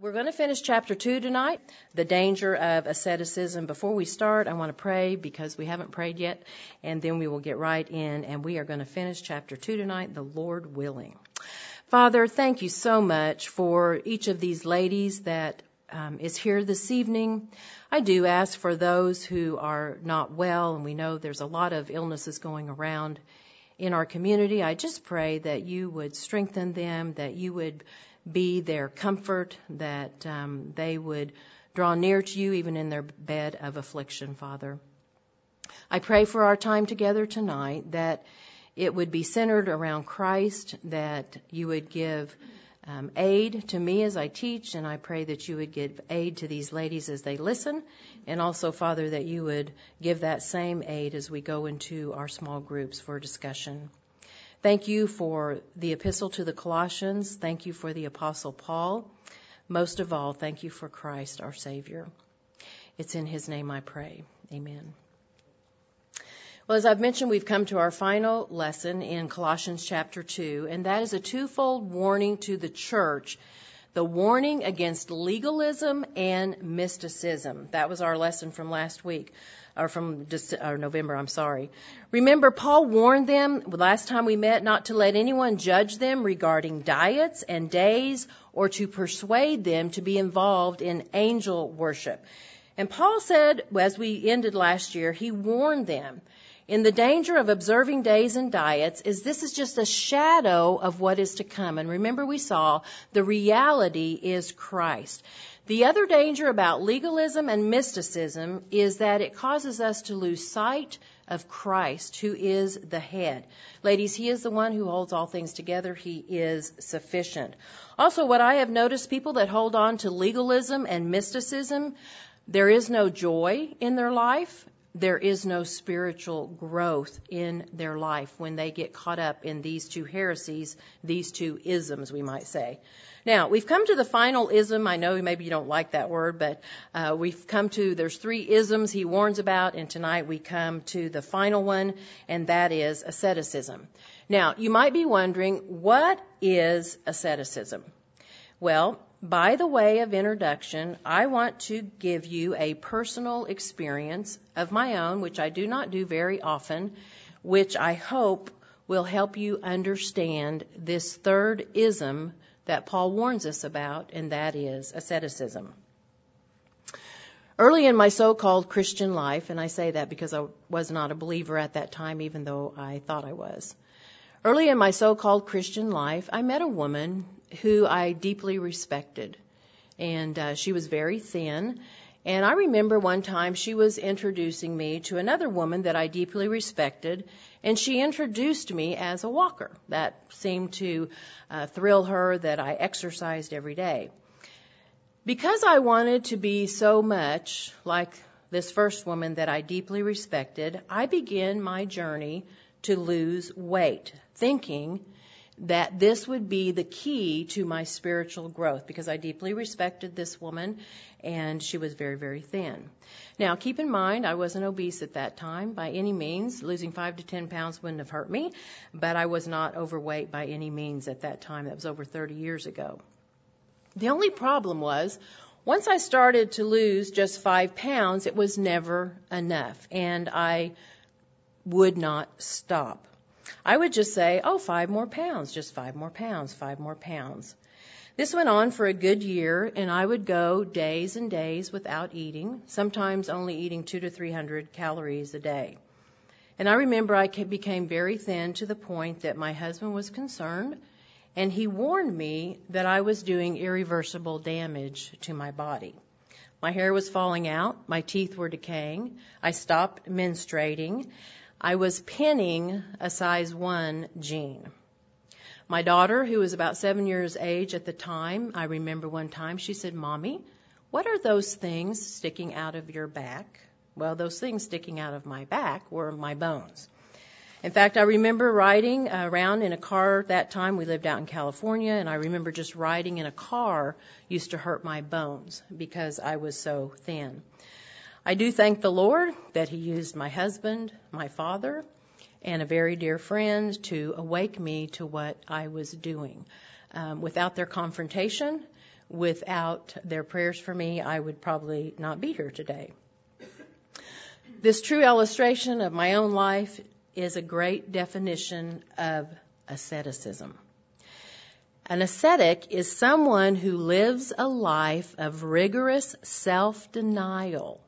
We're going to finish chapter 2 tonight, the danger of asceticism. Before we start, I want to pray because we haven't prayed yet, and then we will get right in, and we are going to finish chapter 2 tonight, the Lord willing. Father, thank you so much for each of these ladies that um, is here this evening. I do ask for those who are not well, and we know there's a lot of illnesses going around in our community. I just pray that you would strengthen them, that you would be their comfort, that um, they would draw near to you even in their bed of affliction, Father. I pray for our time together tonight that it would be centered around Christ, that you would give um, aid to me as I teach, and I pray that you would give aid to these ladies as they listen, and also, Father, that you would give that same aid as we go into our small groups for discussion. Thank you for the epistle to the Colossians. Thank you for the Apostle Paul. Most of all, thank you for Christ, our Savior. It's in His name I pray. Amen. Well, as I've mentioned, we've come to our final lesson in Colossians chapter 2, and that is a twofold warning to the church the warning against legalism and mysticism. That was our lesson from last week or from or November, I'm sorry. Remember, Paul warned them last time we met not to let anyone judge them regarding diets and days or to persuade them to be involved in angel worship. And Paul said, as we ended last year, he warned them in the danger of observing days and diets is this is just a shadow of what is to come. And remember we saw the reality is Christ. The other danger about legalism and mysticism is that it causes us to lose sight of Christ, who is the head. Ladies, He is the one who holds all things together. He is sufficient. Also, what I have noticed, people that hold on to legalism and mysticism, there is no joy in their life. There is no spiritual growth in their life when they get caught up in these two heresies, these two isms, we might say. Now, we've come to the final ism. I know maybe you don't like that word, but uh, we've come to, there's three isms he warns about, and tonight we come to the final one, and that is asceticism. Now, you might be wondering, what is asceticism? Well, by the way of introduction, I want to give you a personal experience of my own, which I do not do very often, which I hope will help you understand this third ism that Paul warns us about, and that is asceticism. Early in my so called Christian life, and I say that because I was not a believer at that time, even though I thought I was. Early in my so called Christian life, I met a woman who I deeply respected. And uh, she was very thin. And I remember one time she was introducing me to another woman that I deeply respected, and she introduced me as a walker. That seemed to uh, thrill her that I exercised every day. Because I wanted to be so much like this first woman that I deeply respected, I began my journey to lose weight, thinking that this would be the key to my spiritual growth because I deeply respected this woman and she was very, very thin. Now, keep in mind, I wasn't obese at that time by any means. Losing five to ten pounds wouldn't have hurt me, but I was not overweight by any means at that time. That was over 30 years ago. The only problem was, once I started to lose just five pounds, it was never enough, and I would not stop. I would just say, oh, five more pounds, just five more pounds, five more pounds. This went on for a good year, and I would go days and days without eating, sometimes only eating two to three hundred calories a day. And I remember I became very thin to the point that my husband was concerned, and he warned me that I was doing irreversible damage to my body. My hair was falling out, my teeth were decaying, I stopped menstruating, I was pinning a size 1 jean. My daughter, who was about seven years age at the time, I remember one time she said, Mommy, what are those things sticking out of your back? Well, those things sticking out of my back were my bones. In fact, I remember riding around in a car that time. We lived out in California, and I remember just riding in a car used to hurt my bones because I was so thin. I do thank the Lord that He used my husband, my father, and a very dear friend to awake me to what I was doing. Um, without their confrontation, without their prayers for me, I would probably not be here today. This true illustration of my own life is a great definition of asceticism. An ascetic is someone who lives a life of rigorous self denial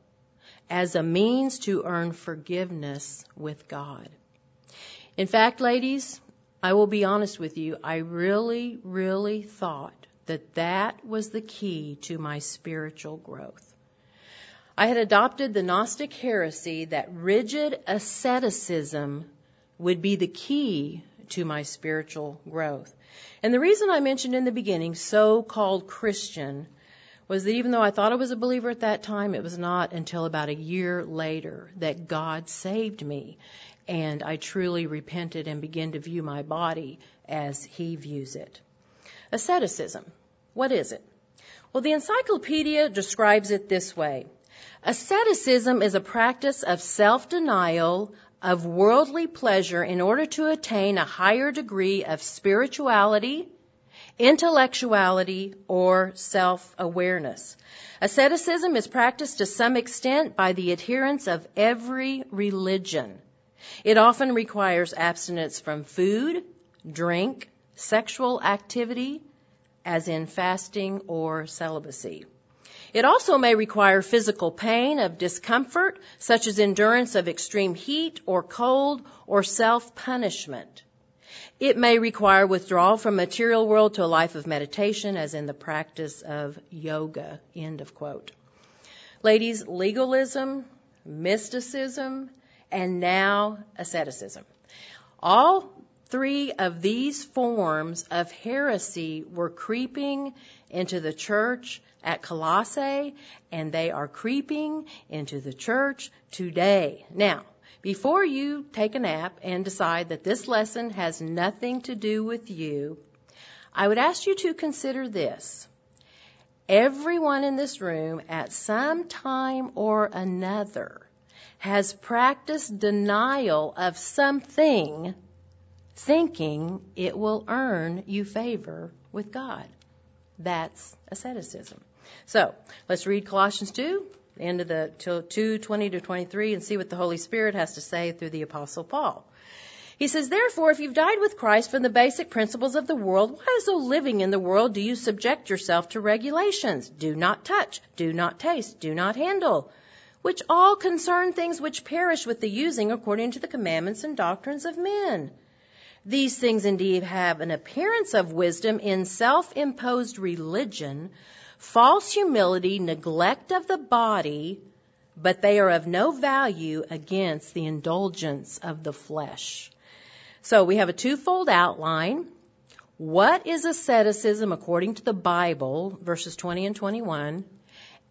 as a means to earn forgiveness with God. In fact, ladies, I will be honest with you, I really, really thought that that was the key to my spiritual growth. I had adopted the Gnostic heresy that rigid asceticism would be the key to my spiritual growth. And the reason I mentioned in the beginning so called Christian was that even though I thought I was a believer at that time, it was not until about a year later that God saved me and I truly repented and began to view my body as He views it. Asceticism. What is it? Well, the encyclopedia describes it this way. Asceticism is a practice of self-denial of worldly pleasure in order to attain a higher degree of spirituality, intellectuality, or self-awareness. Asceticism is practiced to some extent by the adherents of every religion. It often requires abstinence from food, drink, sexual activity, as in fasting or celibacy. It also may require physical pain of discomfort, such as endurance of extreme heat or cold or self-punishment. It may require withdrawal from material world to a life of meditation, as in the practice of yoga. End of quote. Ladies, legalism, mysticism, and now asceticism. All three of these forms of heresy were creeping into the church at Colossae, and they are creeping into the church today. Now, before you take a nap and decide that this lesson has nothing to do with you, I would ask you to consider this. Everyone in this room at some time or another has practiced denial of something thinking it will earn you favor with God. That's asceticism. So let's read Colossians 2, end of the 2, 20 to 23, and see what the Holy Spirit has to say through the Apostle Paul. He says, Therefore, if you've died with Christ from the basic principles of the world, why, as though living in the world, do you subject yourself to regulations? Do not touch, do not taste, do not handle which all concern things which perish with the using according to the commandments and doctrines of men. These things indeed have an appearance of wisdom in self-imposed religion, false humility, neglect of the body, but they are of no value against the indulgence of the flesh. So we have a twofold outline. What is asceticism according to the Bible, verses 20 and 21?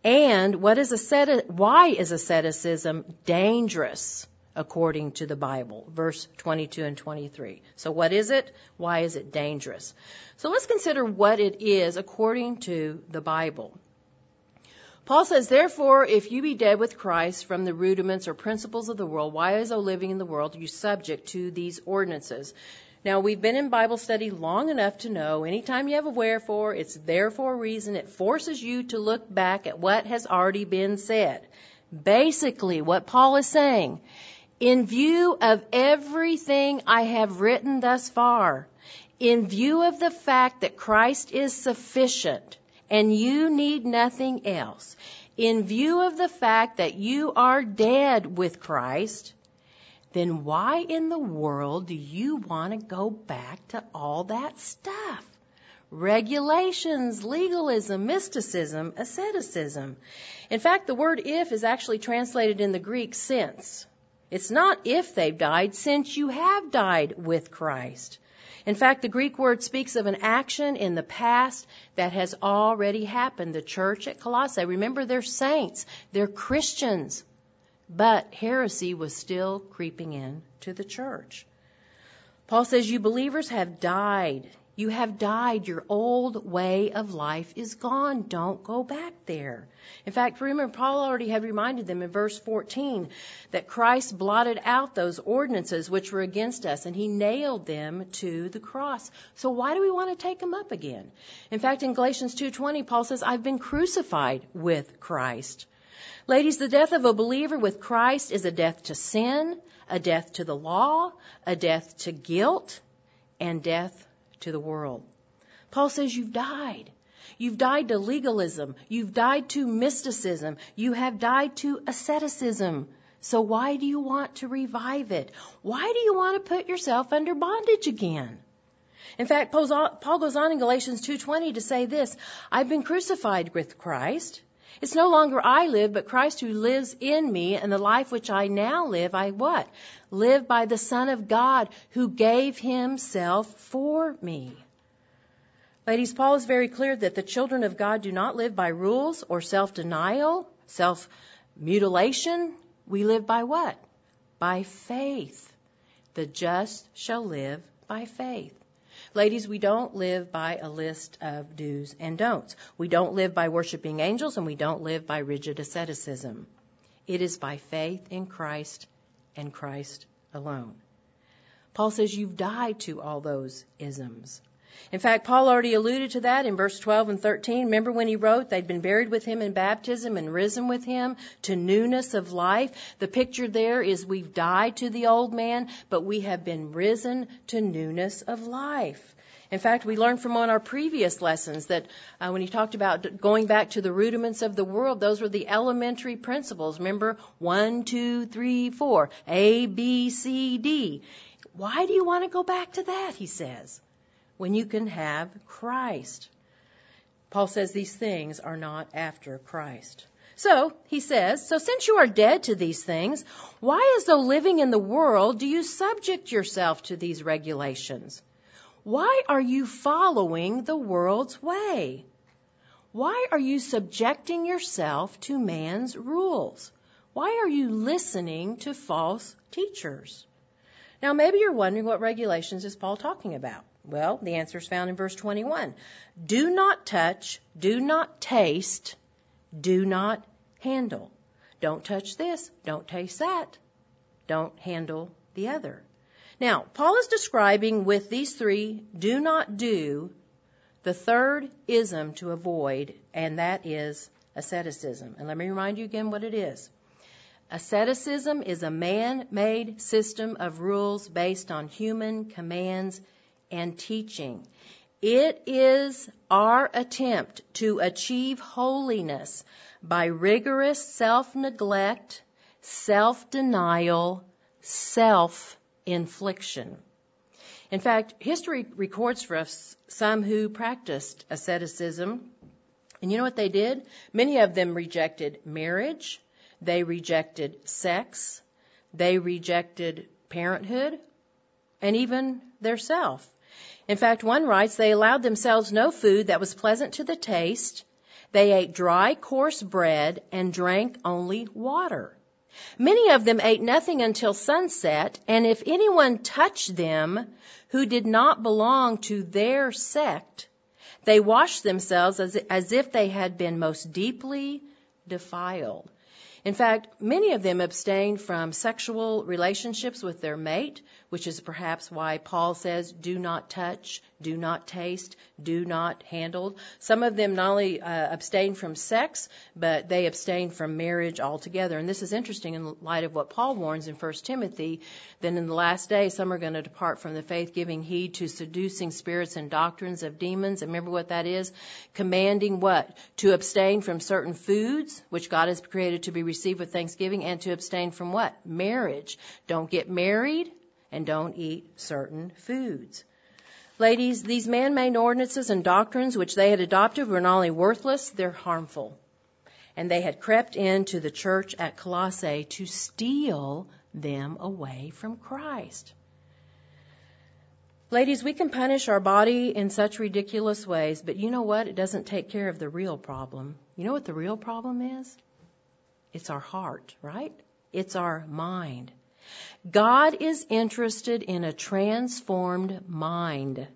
And what is asceti- why is asceticism dangerous according to the Bible? Verse 22 and 23. So what is it? Why is it dangerous? So let's consider what it is according to the Bible. Paul says, therefore, if you be dead with Christ from the rudiments or principles of the world, why as though living in the world you subject to these ordinances? Now, we've been in Bible study long enough to know anytime you have a wherefore, it's there for a reason. It forces you to look back at what has already been said. Basically, what Paul is saying, in view of everything I have written thus far, in view of the fact that Christ is sufficient and you need nothing else, in view of the fact that you are dead with Christ, then why in the world do you want to go back to all that stuff? Regulations, legalism, mysticism, asceticism. In fact, the word if is actually translated in the Greek since. It's not if they've died, since you have died with Christ. In fact, the Greek word speaks of an action in the past that has already happened. The church at Colossae, remember they're saints, they're Christians. But heresy was still creeping in to the church. Paul says, You believers have died. You have died. Your old way of life is gone. Don't go back there. In fact, remember, Paul already had reminded them in verse 14 that Christ blotted out those ordinances which were against us and he nailed them to the cross. So why do we want to take them up again? In fact, in Galatians 2:20, Paul says, "I've been crucified with Christ." Ladies, the death of a believer with Christ is a death to sin, a death to the law, a death to guilt, and death to the world. Paul says you've died. You've died to legalism. You've died to mysticism. You have died to asceticism. So why do you want to revive it? Why do you want to put yourself under bondage again? In fact, Paul goes on in Galatians 2:20 to say this, I've been crucified with Christ. It's no longer I live, but Christ who lives in me, and the life which I now live, I what? Live by the Son of God who gave himself for me. Ladies, Paul is very clear that the children of God do not live by rules or self denial, self mutilation. We live by what? By faith. The just shall live by faith. Ladies, we don't live by a list of do's and don'ts. We don't live by worshiping angels and we don't live by rigid asceticism. It is by faith in Christ and Christ alone. Paul says you've died to all those isms. In fact, Paul already alluded to that in verse 12 and 13. Remember when he wrote they'd been buried with him in baptism and risen with him to newness of life? The picture there is we've died to the old man, but we have been risen to newness of life. In fact, we learned from one of our previous lessons that uh, when he talked about going back to the rudiments of the world, those were the elementary principles. Remember, one, two, three, four, A, B, C, D. Why do you want to go back to that? He says when you can have Christ. Paul says these things are not after Christ. So, he says, so since you are dead to these things, why as though living in the world do you subject yourself to these regulations? Why are you following the world's way? Why are you subjecting yourself to man's rules? Why are you listening to false teachers? Now, maybe you're wondering what regulations is Paul talking about? Well, the answer is found in verse 21. Do not touch, do not taste, do not handle. Don't touch this, don't taste that, don't handle the other. Now, Paul is describing with these three do not do the third ism to avoid, and that is asceticism. And let me remind you again what it is. Asceticism is a man made system of rules based on human commands and teaching. It is our attempt to achieve holiness by rigorous self neglect, self denial, self infliction. In fact, history records for us some who practiced asceticism. And you know what they did? Many of them rejected marriage, they rejected sex, they rejected parenthood, and even their self. In fact, one writes they allowed themselves no food that was pleasant to the taste. They ate dry, coarse bread and drank only water. Many of them ate nothing until sunset, and if anyone touched them who did not belong to their sect, they washed themselves as, as if they had been most deeply defiled. In fact, many of them abstained from sexual relationships with their mate, which is perhaps why Paul says, do not touch, do not taste, do not handle. Some of them not only uh, abstain from sex, but they abstain from marriage altogether. And this is interesting in light of what Paul warns in 1 Timothy, that in the last day, some are going to depart from the faith, giving heed to seducing spirits and doctrines of demons. And remember what that is? Commanding what? To abstain from certain foods, which God has created to be received with thanksgiving, and to abstain from what? Marriage. Don't get married and don't eat certain foods. Ladies, these man made ordinances and doctrines which they had adopted were not only worthless, they're harmful. And they had crept into the church at Colossae to steal them away from Christ. Ladies, we can punish our body in such ridiculous ways, but you know what? It doesn't take care of the real problem. You know what the real problem is? It's our heart, right? It's our mind. God is interested in a transformed mind,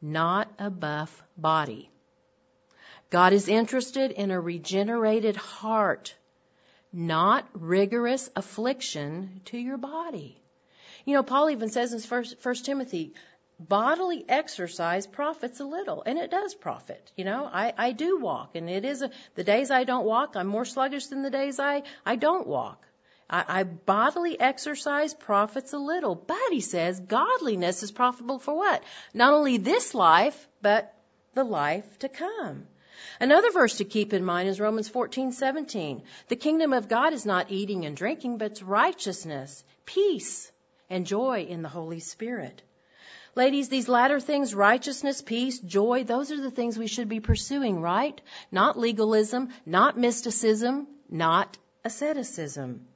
not a buff body. God is interested in a regenerated heart, not rigorous affliction to your body. You know, Paul even says in First, First Timothy, bodily exercise profits a little, and it does profit. You know, I, I do walk, and it is a, the days I don't walk, I'm more sluggish than the days I, I don't walk. I, I bodily exercise profits a little, but he says godliness is profitable for what? Not only this life, but the life to come. Another verse to keep in mind is Romans 14:17. The kingdom of God is not eating and drinking, but righteousness, peace, and joy in the Holy Spirit. Ladies, these latter things, righteousness, peace, joy, those are the things we should be pursuing, right? Not legalism, not mysticism, not asceticism.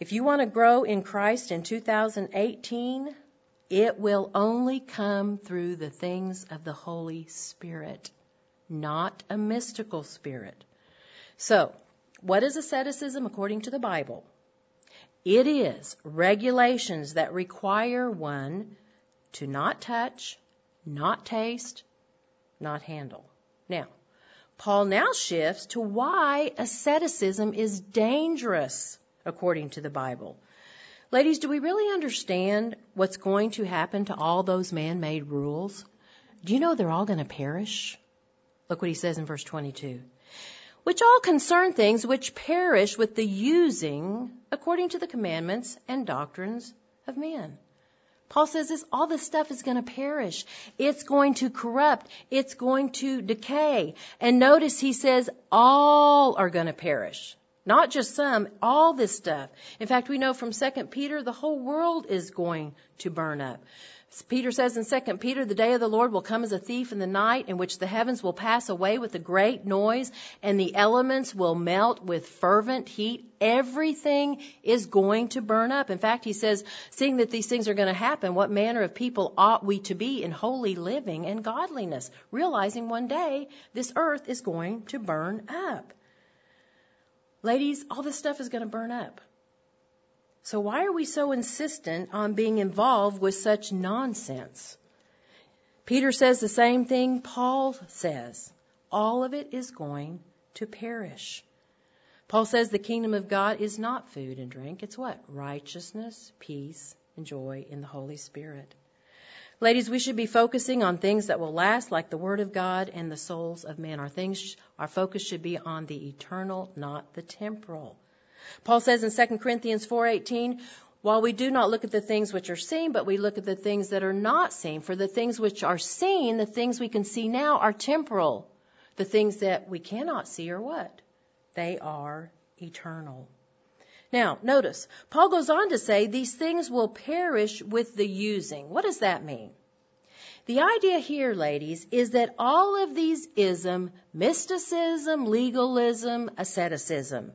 If you want to grow in Christ in 2018, it will only come through the things of the Holy Spirit, not a mystical spirit. So, what is asceticism according to the Bible? It is regulations that require one to not touch, not taste, not handle. Now, Paul now shifts to why asceticism is dangerous according to the Bible. Ladies, do we really understand what's going to happen to all those man made rules? Do you know they're all going to perish? Look what he says in verse 22. Which all concern things which perish with the using according to the commandments and doctrines of men. Paul says this, all this stuff is going to perish. It's going to corrupt. It's going to decay. And notice he says all are going to perish. Not just some, all this stuff. In fact, we know from 2 Peter the whole world is going to burn up. Peter says in 2 Peter, the day of the Lord will come as a thief in the night, in which the heavens will pass away with a great noise, and the elements will melt with fervent heat. Everything is going to burn up. In fact, he says, seeing that these things are going to happen, what manner of people ought we to be in holy living and godliness, realizing one day this earth is going to burn up. Ladies, all this stuff is going to burn up. So why are we so insistent on being involved with such nonsense? Peter says the same thing Paul says. All of it is going to perish. Paul says the kingdom of God is not food and drink. It's what? Righteousness, peace, and joy in the Holy Spirit. Ladies, we should be focusing on things that will last, like the Word of God and the souls of men. Our things, our focus should be on the eternal, not the temporal. Paul says in 2 Corinthians 4:18, while we do not look at the things which are seen, but we look at the things that are not seen. For the things which are seen, the things we can see now are temporal. The things that we cannot see are what? They are eternal. Now, notice, Paul goes on to say these things will perish with the using. What does that mean? The idea here, ladies, is that all of these ism, mysticism, legalism, asceticism,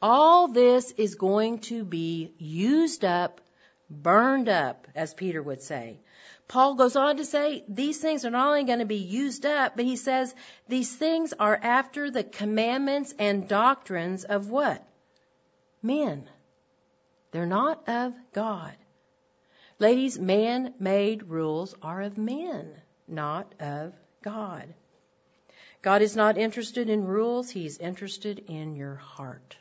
all this is going to be used up, burned up, as Peter would say. Paul goes on to say these things are not only going to be used up, but he says these things are after the commandments and doctrines of what? Men. They're not of God. Ladies, man made rules are of men, not of God. God is not interested in rules, He's interested in your heart.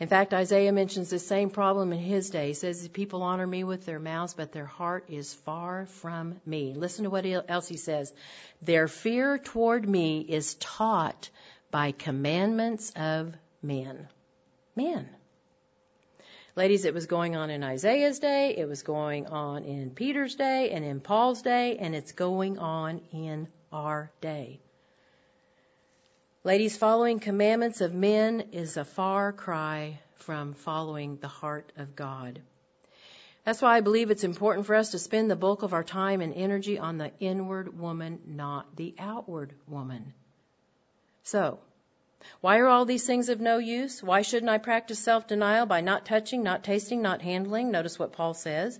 In fact, Isaiah mentions the same problem in his day. He says, People honor me with their mouths, but their heart is far from me. Listen to what else he says. Their fear toward me is taught by commandments of men. Men. Ladies, it was going on in Isaiah's day, it was going on in Peter's day, and in Paul's day, and it's going on in our day. Ladies, following commandments of men is a far cry from following the heart of God. That's why I believe it's important for us to spend the bulk of our time and energy on the inward woman, not the outward woman. So, why are all these things of no use? Why shouldn't I practice self denial by not touching, not tasting, not handling? Notice what Paul says.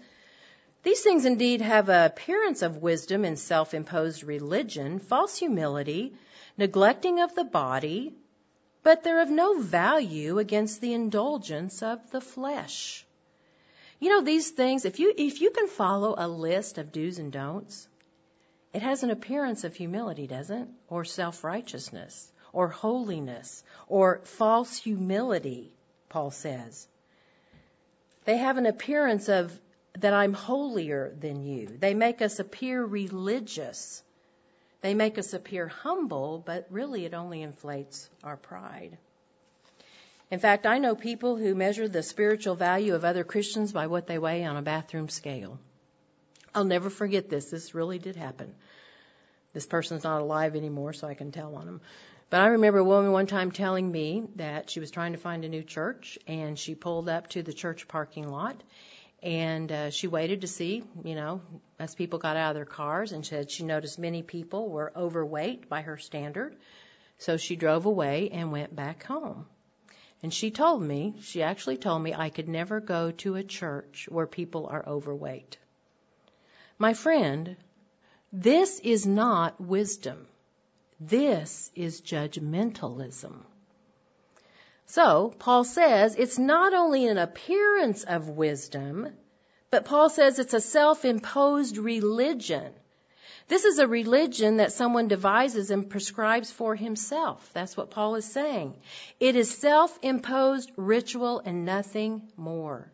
These things indeed have an appearance of wisdom in self imposed religion, false humility, neglecting of the body, but they're of no value against the indulgence of the flesh. You know, these things, if you, if you can follow a list of do's and don'ts, it has an appearance of humility, doesn't it? Or self righteousness, or holiness, or false humility, Paul says. They have an appearance of that I'm holier than you. They make us appear religious. They make us appear humble, but really it only inflates our pride. In fact, I know people who measure the spiritual value of other Christians by what they weigh on a bathroom scale. I'll never forget this. This really did happen. This person's not alive anymore, so I can tell on him. But I remember a woman one time telling me that she was trying to find a new church, and she pulled up to the church parking lot, and uh, she waited to see, you know, as people got out of their cars, and said she noticed many people were overweight by her standard. So she drove away and went back home. And she told me, she actually told me I could never go to a church where people are overweight. My friend, this is not wisdom. This is judgmentalism. So, Paul says it's not only an appearance of wisdom, but Paul says it's a self-imposed religion. This is a religion that someone devises and prescribes for himself. That's what Paul is saying. It is self-imposed ritual and nothing more.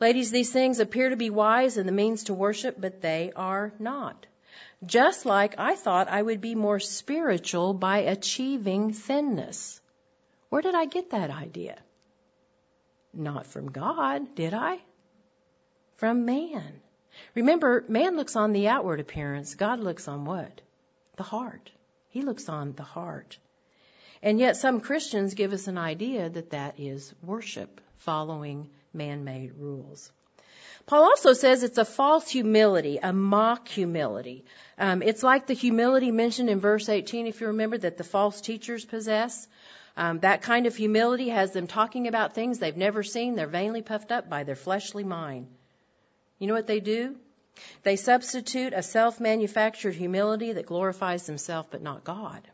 Ladies, these things appear to be wise and the means to worship, but they are not. Just like I thought I would be more spiritual by achieving thinness. Where did I get that idea? Not from God, did I? From man. Remember, man looks on the outward appearance. God looks on what? The heart. He looks on the heart. And yet some Christians give us an idea that that is worship, following man-made rules. Paul also says it's a false humility, a mock humility. Um, it's like the humility mentioned in verse 18, if you remember, that the false teachers possess. Um, that kind of humility has them talking about things they've never seen. They're vainly puffed up by their fleshly mind. You know what they do? They substitute a self manufactured humility that glorifies themselves but not God.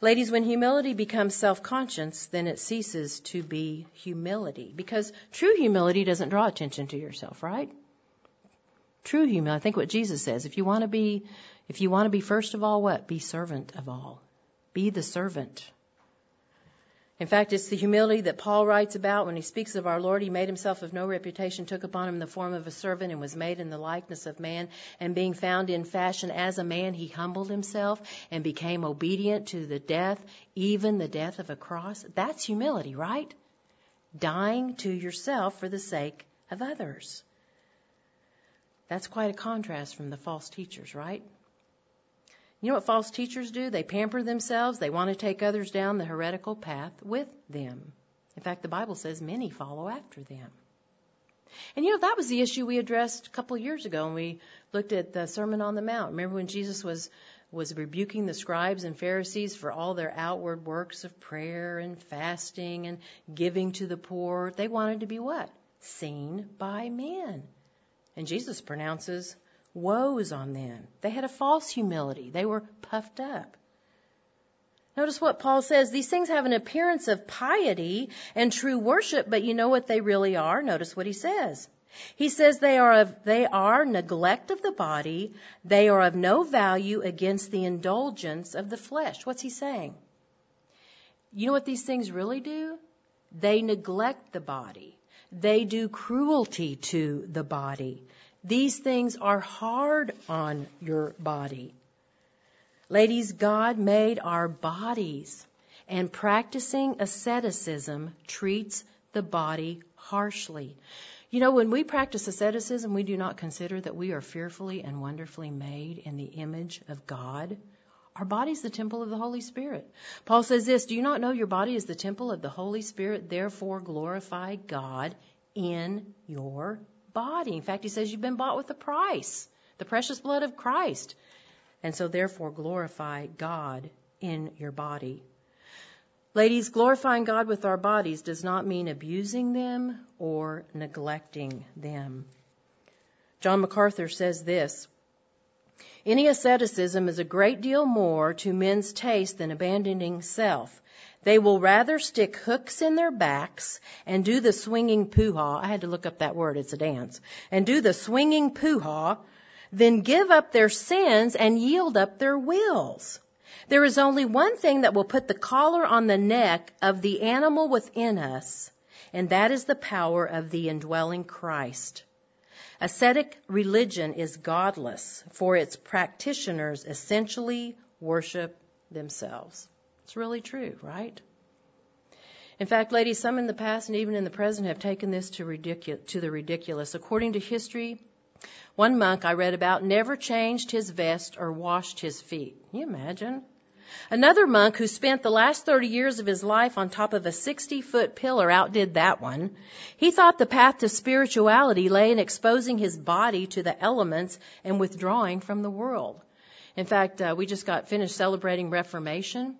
Ladies, when humility becomes self conscious, then it ceases to be humility. Because true humility doesn't draw attention to yourself, right? True humility, I think what Jesus says, if you want to be, if you want to be first of all what? Be servant of all. Be the servant. In fact, it's the humility that Paul writes about when he speaks of our Lord. He made himself of no reputation, took upon him the form of a servant, and was made in the likeness of man. And being found in fashion as a man, he humbled himself and became obedient to the death, even the death of a cross. That's humility, right? Dying to yourself for the sake of others. That's quite a contrast from the false teachers, right? You know what false teachers do? They pamper themselves. They want to take others down the heretical path with them. In fact, the Bible says many follow after them. And you know, that was the issue we addressed a couple of years ago when we looked at the Sermon on the Mount. Remember when Jesus was was rebuking the scribes and Pharisees for all their outward works of prayer and fasting and giving to the poor. They wanted to be what? Seen by men. And Jesus pronounces woes on them. They had a false humility. They were puffed up. Notice what Paul says. These things have an appearance of piety and true worship, but you know what they really are? Notice what he says. He says they are of, they are neglect of the body. They are of no value against the indulgence of the flesh. What's he saying? You know what these things really do? They neglect the body. They do cruelty to the body. These things are hard on your body. Ladies, God made our bodies, and practicing asceticism treats the body harshly. You know, when we practice asceticism, we do not consider that we are fearfully and wonderfully made in the image of God. Our body is the temple of the Holy Spirit. Paul says this Do you not know your body is the temple of the Holy Spirit? Therefore, glorify God in your body. In fact, he says you've been bought with a price, the precious blood of Christ. And so therefore glorify God in your body. Ladies, glorifying God with our bodies does not mean abusing them or neglecting them. John MacArthur says this Any asceticism is a great deal more to men's taste than abandoning self. They will rather stick hooks in their backs and do the swinging poo-ha. I had to look up that word. It's a dance. And do the swinging poo-ha then give up their sins and yield up their wills. There is only one thing that will put the collar on the neck of the animal within us, and that is the power of the indwelling Christ. Ascetic religion is godless, for its practitioners essentially worship themselves. It's really true, right? In fact, ladies, some in the past and even in the present have taken this to, ridicu- to the ridiculous. According to history, one monk I read about never changed his vest or washed his feet. Can you imagine? Another monk who spent the last 30 years of his life on top of a 60 foot pillar outdid that one. He thought the path to spirituality lay in exposing his body to the elements and withdrawing from the world. In fact, uh, we just got finished celebrating Reformation.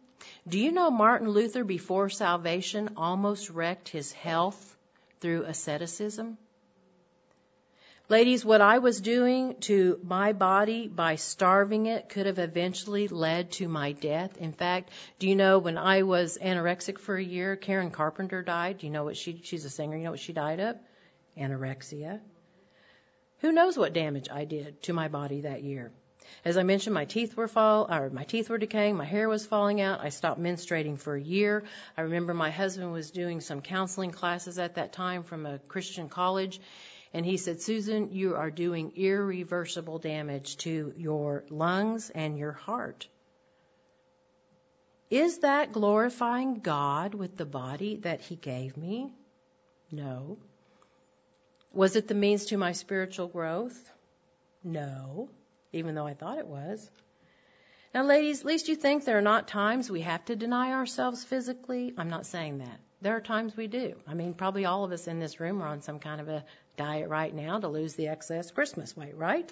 Do you know Martin Luther before salvation almost wrecked his health through asceticism? Ladies, what I was doing to my body by starving it could have eventually led to my death. In fact, do you know when I was anorexic for a year, Karen Carpenter died? Do you know what she, she's a singer, you know what she died of? Anorexia. Who knows what damage I did to my body that year? As I mentioned, my teeth were fall, or my teeth were decaying, my hair was falling out. I stopped menstruating for a year. I remember my husband was doing some counseling classes at that time from a Christian college, and he said, Susan, you are doing irreversible damage to your lungs and your heart. Is that glorifying God with the body that He gave me? No. Was it the means to my spiritual growth? No, even though I thought it was. Now, ladies, at least you think there are not times we have to deny ourselves physically. I'm not saying that. There are times we do. I mean, probably all of us in this room are on some kind of a diet right now to lose the excess Christmas weight, right?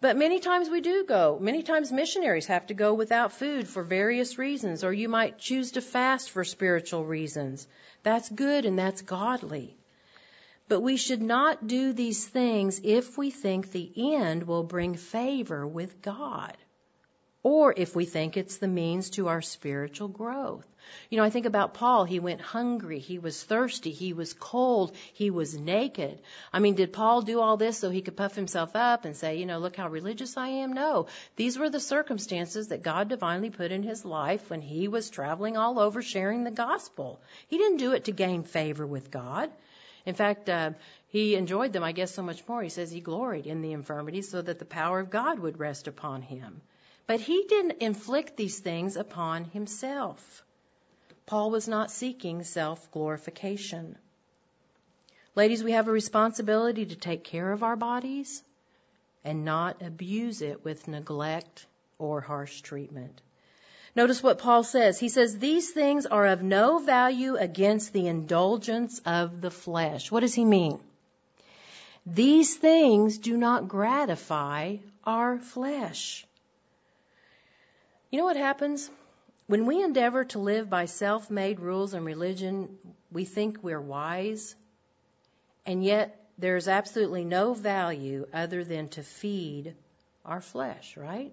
But many times we do go. Many times missionaries have to go without food for various reasons, or you might choose to fast for spiritual reasons. That's good and that's godly. But we should not do these things if we think the end will bring favor with God or if we think it's the means to our spiritual growth. You know, I think about Paul. He went hungry. He was thirsty. He was cold. He was naked. I mean, did Paul do all this so he could puff himself up and say, you know, look how religious I am? No. These were the circumstances that God divinely put in his life when he was traveling all over sharing the gospel. He didn't do it to gain favor with God. In fact, uh, he enjoyed them, I guess, so much more. He says he gloried in the infirmities so that the power of God would rest upon him. But he didn't inflict these things upon himself. Paul was not seeking self glorification. Ladies, we have a responsibility to take care of our bodies and not abuse it with neglect or harsh treatment. Notice what Paul says. He says, These things are of no value against the indulgence of the flesh. What does he mean? These things do not gratify our flesh. You know what happens? When we endeavor to live by self made rules and religion, we think we're wise, and yet there's absolutely no value other than to feed our flesh, right?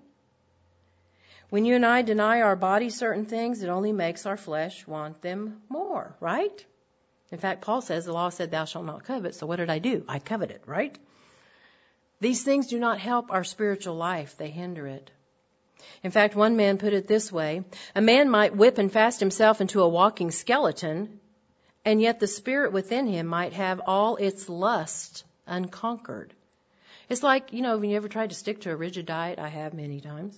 When you and I deny our body certain things, it only makes our flesh want them more, right? In fact, Paul says the law said, Thou shalt not covet, so what did I do? I coveted, right? These things do not help our spiritual life, they hinder it. In fact, one man put it this way A man might whip and fast himself into a walking skeleton, and yet the spirit within him might have all its lust unconquered. It's like, you know, when you ever tried to stick to a rigid diet, I have many times.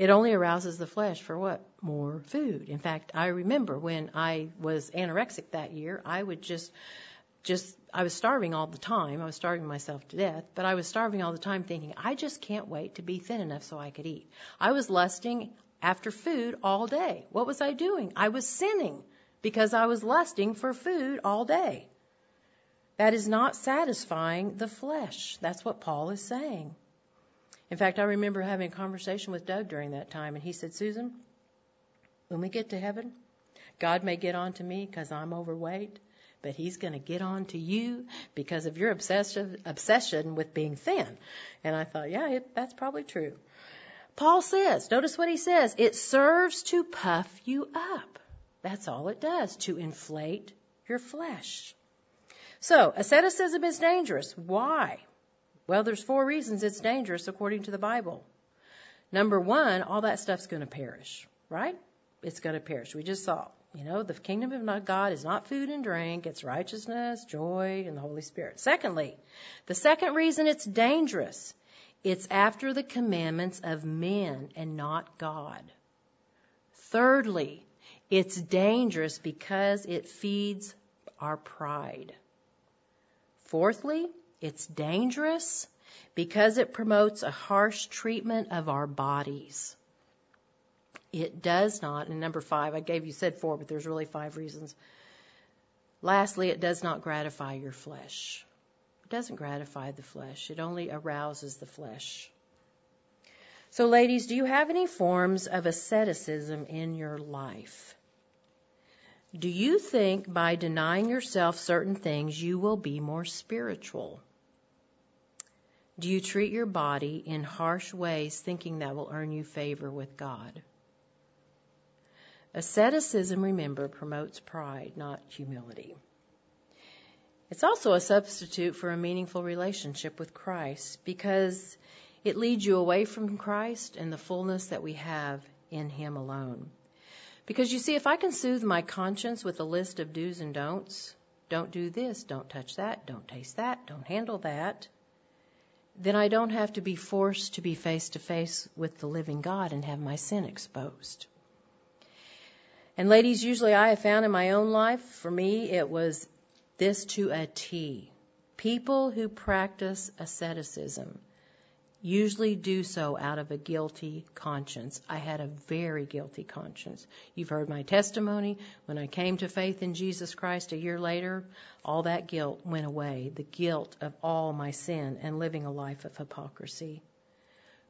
It only arouses the flesh for what? More food. In fact, I remember when I was anorexic that year, I would just just I was starving all the time. I was starving myself to death, but I was starving all the time thinking, I just can't wait to be thin enough so I could eat. I was lusting after food all day. What was I doing? I was sinning because I was lusting for food all day. That is not satisfying the flesh. That's what Paul is saying. In fact, I remember having a conversation with Doug during that time, and he said, Susan, when we get to heaven, God may get on to me because I'm overweight, but he's going to get on to you because of your obsession obsession with being thin. And I thought, yeah, it, that's probably true. Paul says, notice what he says, it serves to puff you up. That's all it does, to inflate your flesh. So, asceticism is dangerous. Why? Well, there's four reasons it's dangerous according to the Bible. Number one, all that stuff's going to perish, right? It's going to perish. We just saw. You know, the kingdom of God is not food and drink, it's righteousness, joy, and the Holy Spirit. Secondly, the second reason it's dangerous, it's after the commandments of men and not God. Thirdly, it's dangerous because it feeds our pride. Fourthly, it's dangerous because it promotes a harsh treatment of our bodies. It does not, and number five, I gave you said four, but there's really five reasons. Lastly, it does not gratify your flesh. It doesn't gratify the flesh, it only arouses the flesh. So, ladies, do you have any forms of asceticism in your life? Do you think by denying yourself certain things you will be more spiritual? Do you treat your body in harsh ways thinking that will earn you favor with God? Asceticism, remember, promotes pride, not humility. It's also a substitute for a meaningful relationship with Christ because it leads you away from Christ and the fullness that we have in Him alone. Because you see, if I can soothe my conscience with a list of do's and don'ts, don't do this, don't touch that, don't taste that, don't handle that, then I don't have to be forced to be face to face with the living God and have my sin exposed. And ladies, usually I have found in my own life, for me, it was this to a T. People who practice asceticism usually do so out of a guilty conscience. I had a very guilty conscience. You've heard my testimony. When I came to faith in Jesus Christ a year later, all that guilt went away. The guilt of all my sin and living a life of hypocrisy.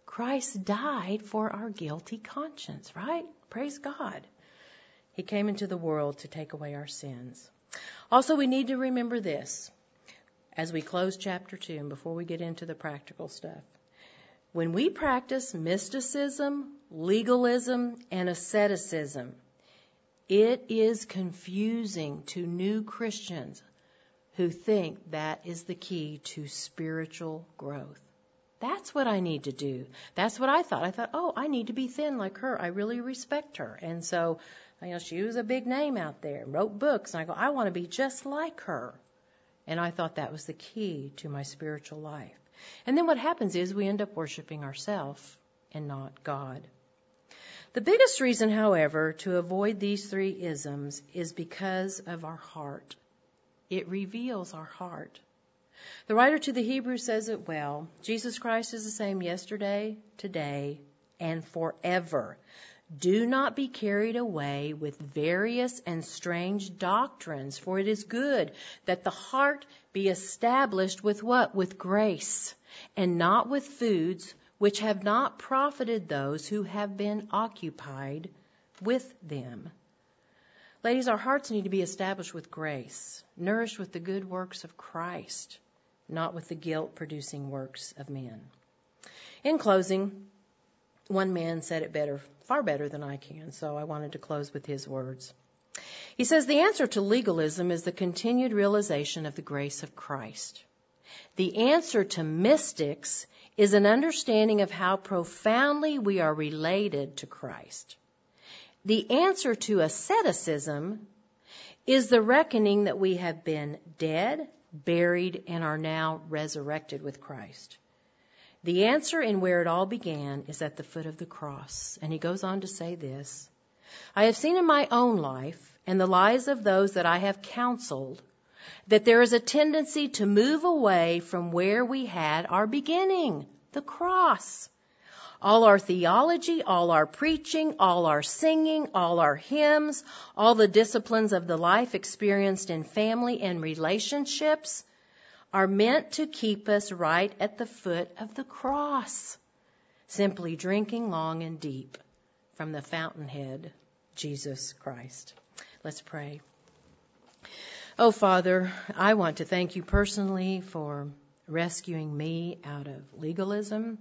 Christ died for our guilty conscience, right? Praise God. He came into the world to take away our sins. Also, we need to remember this as we close chapter 2 and before we get into the practical stuff. When we practice mysticism, legalism, and asceticism, it is confusing to new Christians who think that is the key to spiritual growth. That's what I need to do. That's what I thought. I thought, oh, I need to be thin like her. I really respect her. And so you know, she was a big name out there, wrote books, and I go, I want to be just like her. And I thought that was the key to my spiritual life. And then what happens is we end up worshiping ourselves and not God. The biggest reason, however, to avoid these three isms is because of our heart. It reveals our heart. The writer to the Hebrews says it well Jesus Christ is the same yesterday, today, and forever. Do not be carried away with various and strange doctrines, for it is good that the heart be established with what? With grace, and not with foods which have not profited those who have been occupied with them. Ladies, our hearts need to be established with grace, nourished with the good works of Christ, not with the guilt producing works of men. In closing, one man said it better far better than I can, so I wanted to close with his words. He says the answer to legalism is the continued realization of the grace of Christ. The answer to mystics is an understanding of how profoundly we are related to Christ. The answer to asceticism is the reckoning that we have been dead, buried, and are now resurrected with Christ. The answer and where it all began is at the foot of the cross. And he goes on to say this I have seen in my own life and the lives of those that I have counseled that there is a tendency to move away from where we had our beginning, the cross. All our theology, all our preaching, all our singing, all our hymns, all the disciplines of the life experienced in family and relationships are meant to keep us right at the foot of the cross, simply drinking long and deep from the fountainhead, Jesus Christ. Let's pray. Oh, Father, I want to thank you personally for rescuing me out of legalism,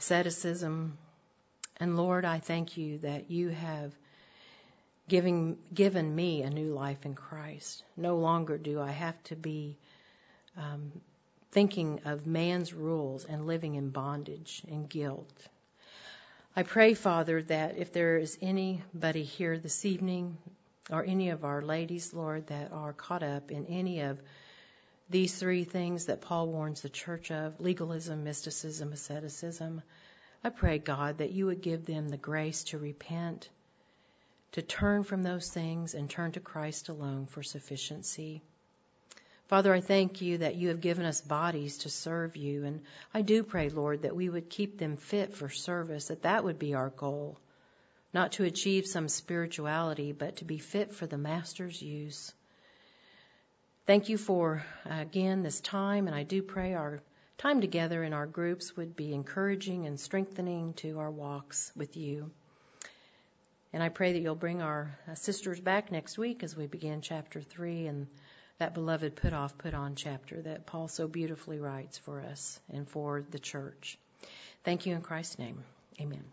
asceticism, and Lord, I thank you that you have given, given me a new life in Christ. No longer do I have to be um, thinking of man's rules and living in bondage and guilt. I pray, Father, that if there is anybody here this evening or any of our ladies, Lord, that are caught up in any of these three things that Paul warns the church of legalism, mysticism, asceticism. I pray, God, that you would give them the grace to repent, to turn from those things and turn to Christ alone for sufficiency. Father, I thank you that you have given us bodies to serve you. And I do pray, Lord, that we would keep them fit for service, that that would be our goal. Not to achieve some spirituality, but to be fit for the Master's use. Thank you for, again, this time, and I do pray our time together in our groups would be encouraging and strengthening to our walks with you. And I pray that you'll bring our sisters back next week as we begin chapter 3 and that beloved put off, put on chapter that Paul so beautifully writes for us and for the church. Thank you in Christ's name. Amen.